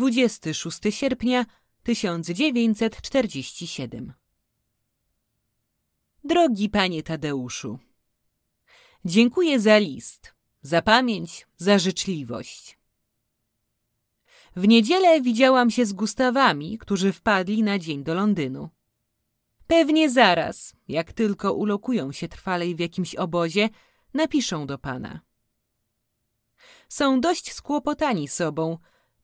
26 sierpnia 1947 Drogi panie Tadeuszu, dziękuję za list, za pamięć, za życzliwość. W niedzielę widziałam się z Gustawami, którzy wpadli na dzień do Londynu. Pewnie zaraz, jak tylko ulokują się trwalej w jakimś obozie, napiszą do pana. Są dość skłopotani sobą,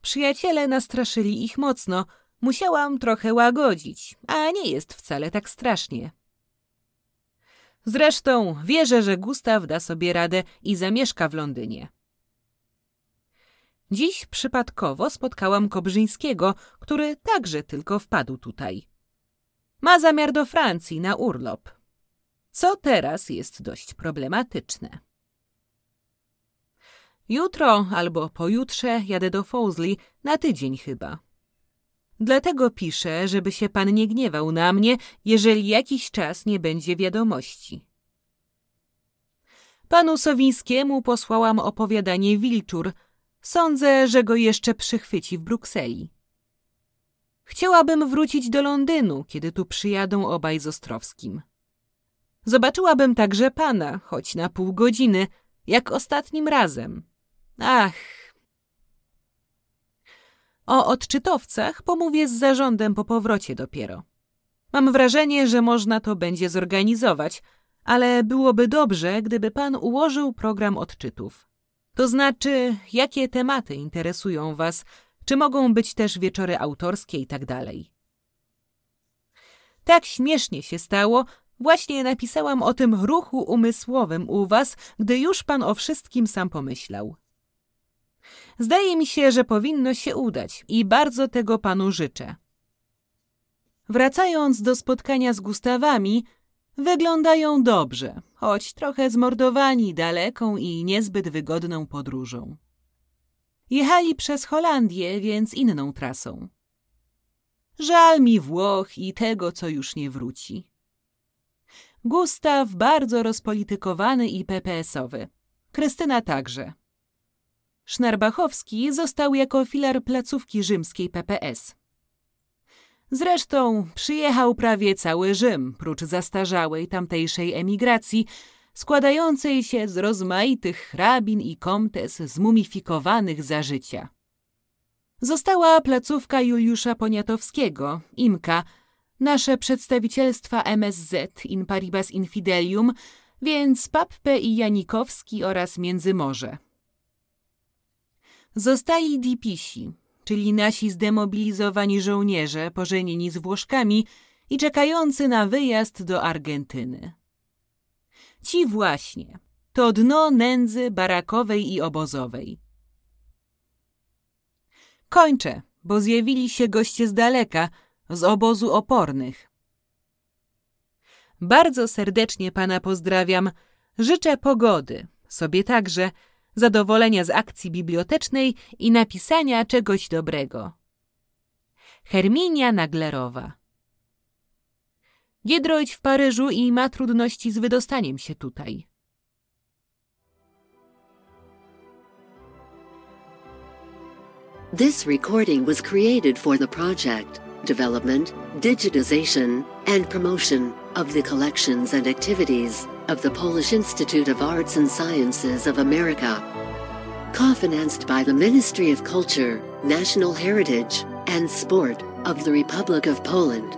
Przyjaciele nastraszyli ich mocno. Musiałam trochę łagodzić, a nie jest wcale tak strasznie. Zresztą wierzę, że Gustaw da sobie radę i zamieszka w Londynie. Dziś przypadkowo spotkałam Kobrzyńskiego, który także tylko wpadł tutaj. Ma zamiar do Francji na urlop, co teraz jest dość problematyczne. Jutro albo pojutrze jadę do Fousley na tydzień chyba. Dlatego piszę, żeby się pan nie gniewał na mnie, jeżeli jakiś czas nie będzie wiadomości. Panu Sowińskiemu posłałam opowiadanie Wilczur. Sądzę, że go jeszcze przychwyci w Brukseli. Chciałabym wrócić do Londynu, kiedy tu przyjadą obaj z Ostrowskim. Zobaczyłabym także pana, choć na pół godziny, jak ostatnim razem. Ach. O odczytowcach pomówię z zarządem po powrocie dopiero. Mam wrażenie, że można to będzie zorganizować, ale byłoby dobrze, gdyby pan ułożył program odczytów. To znaczy, jakie tematy interesują was, czy mogą być też wieczory autorskie i tak dalej. Tak śmiesznie się stało, właśnie napisałam o tym ruchu umysłowym u was, gdy już pan o wszystkim sam pomyślał. Zdaje mi się, że powinno się udać i bardzo tego panu życzę. Wracając do spotkania z Gustawami, wyglądają dobrze, choć trochę zmordowani daleką i niezbyt wygodną podróżą. Jechali przez Holandię, więc inną trasą. Żal mi Włoch i tego, co już nie wróci. Gustaw bardzo rozpolitykowany i PPS-owy. Krystyna także. Sznerbachowski został jako filar placówki rzymskiej PPS. Zresztą przyjechał prawie cały Rzym, prócz zastarzałej tamtejszej emigracji, składającej się z rozmaitych hrabin i komtes zmumifikowanych za życia. Została placówka Juliusza Poniatowskiego, IMKA, nasze przedstawicielstwa MSZ in Paribas Infidelium, więc Pappe i Janikowski oraz Międzymorze. Zostali dipisi, czyli nasi zdemobilizowani żołnierze pożenieni z Włoszkami i czekający na wyjazd do Argentyny. Ci właśnie, to dno nędzy barakowej i obozowej. Kończę, bo zjawili się goście z daleka, z obozu opornych. Bardzo serdecznie pana pozdrawiam. Życzę pogody, sobie także, zadowolenia z akcji bibliotecznej i napisania czegoś dobrego. Herminia Naglerowa Giedroyć w Paryżu i ma trudności z wydostaniem się tutaj. This recording was created for the project, development, digitization, and promotion of the collections and activities of the Polish Institute of Arts and Sciences of America. co-financed by the Ministry of Culture, National Heritage, and Sport of the Republic of Poland.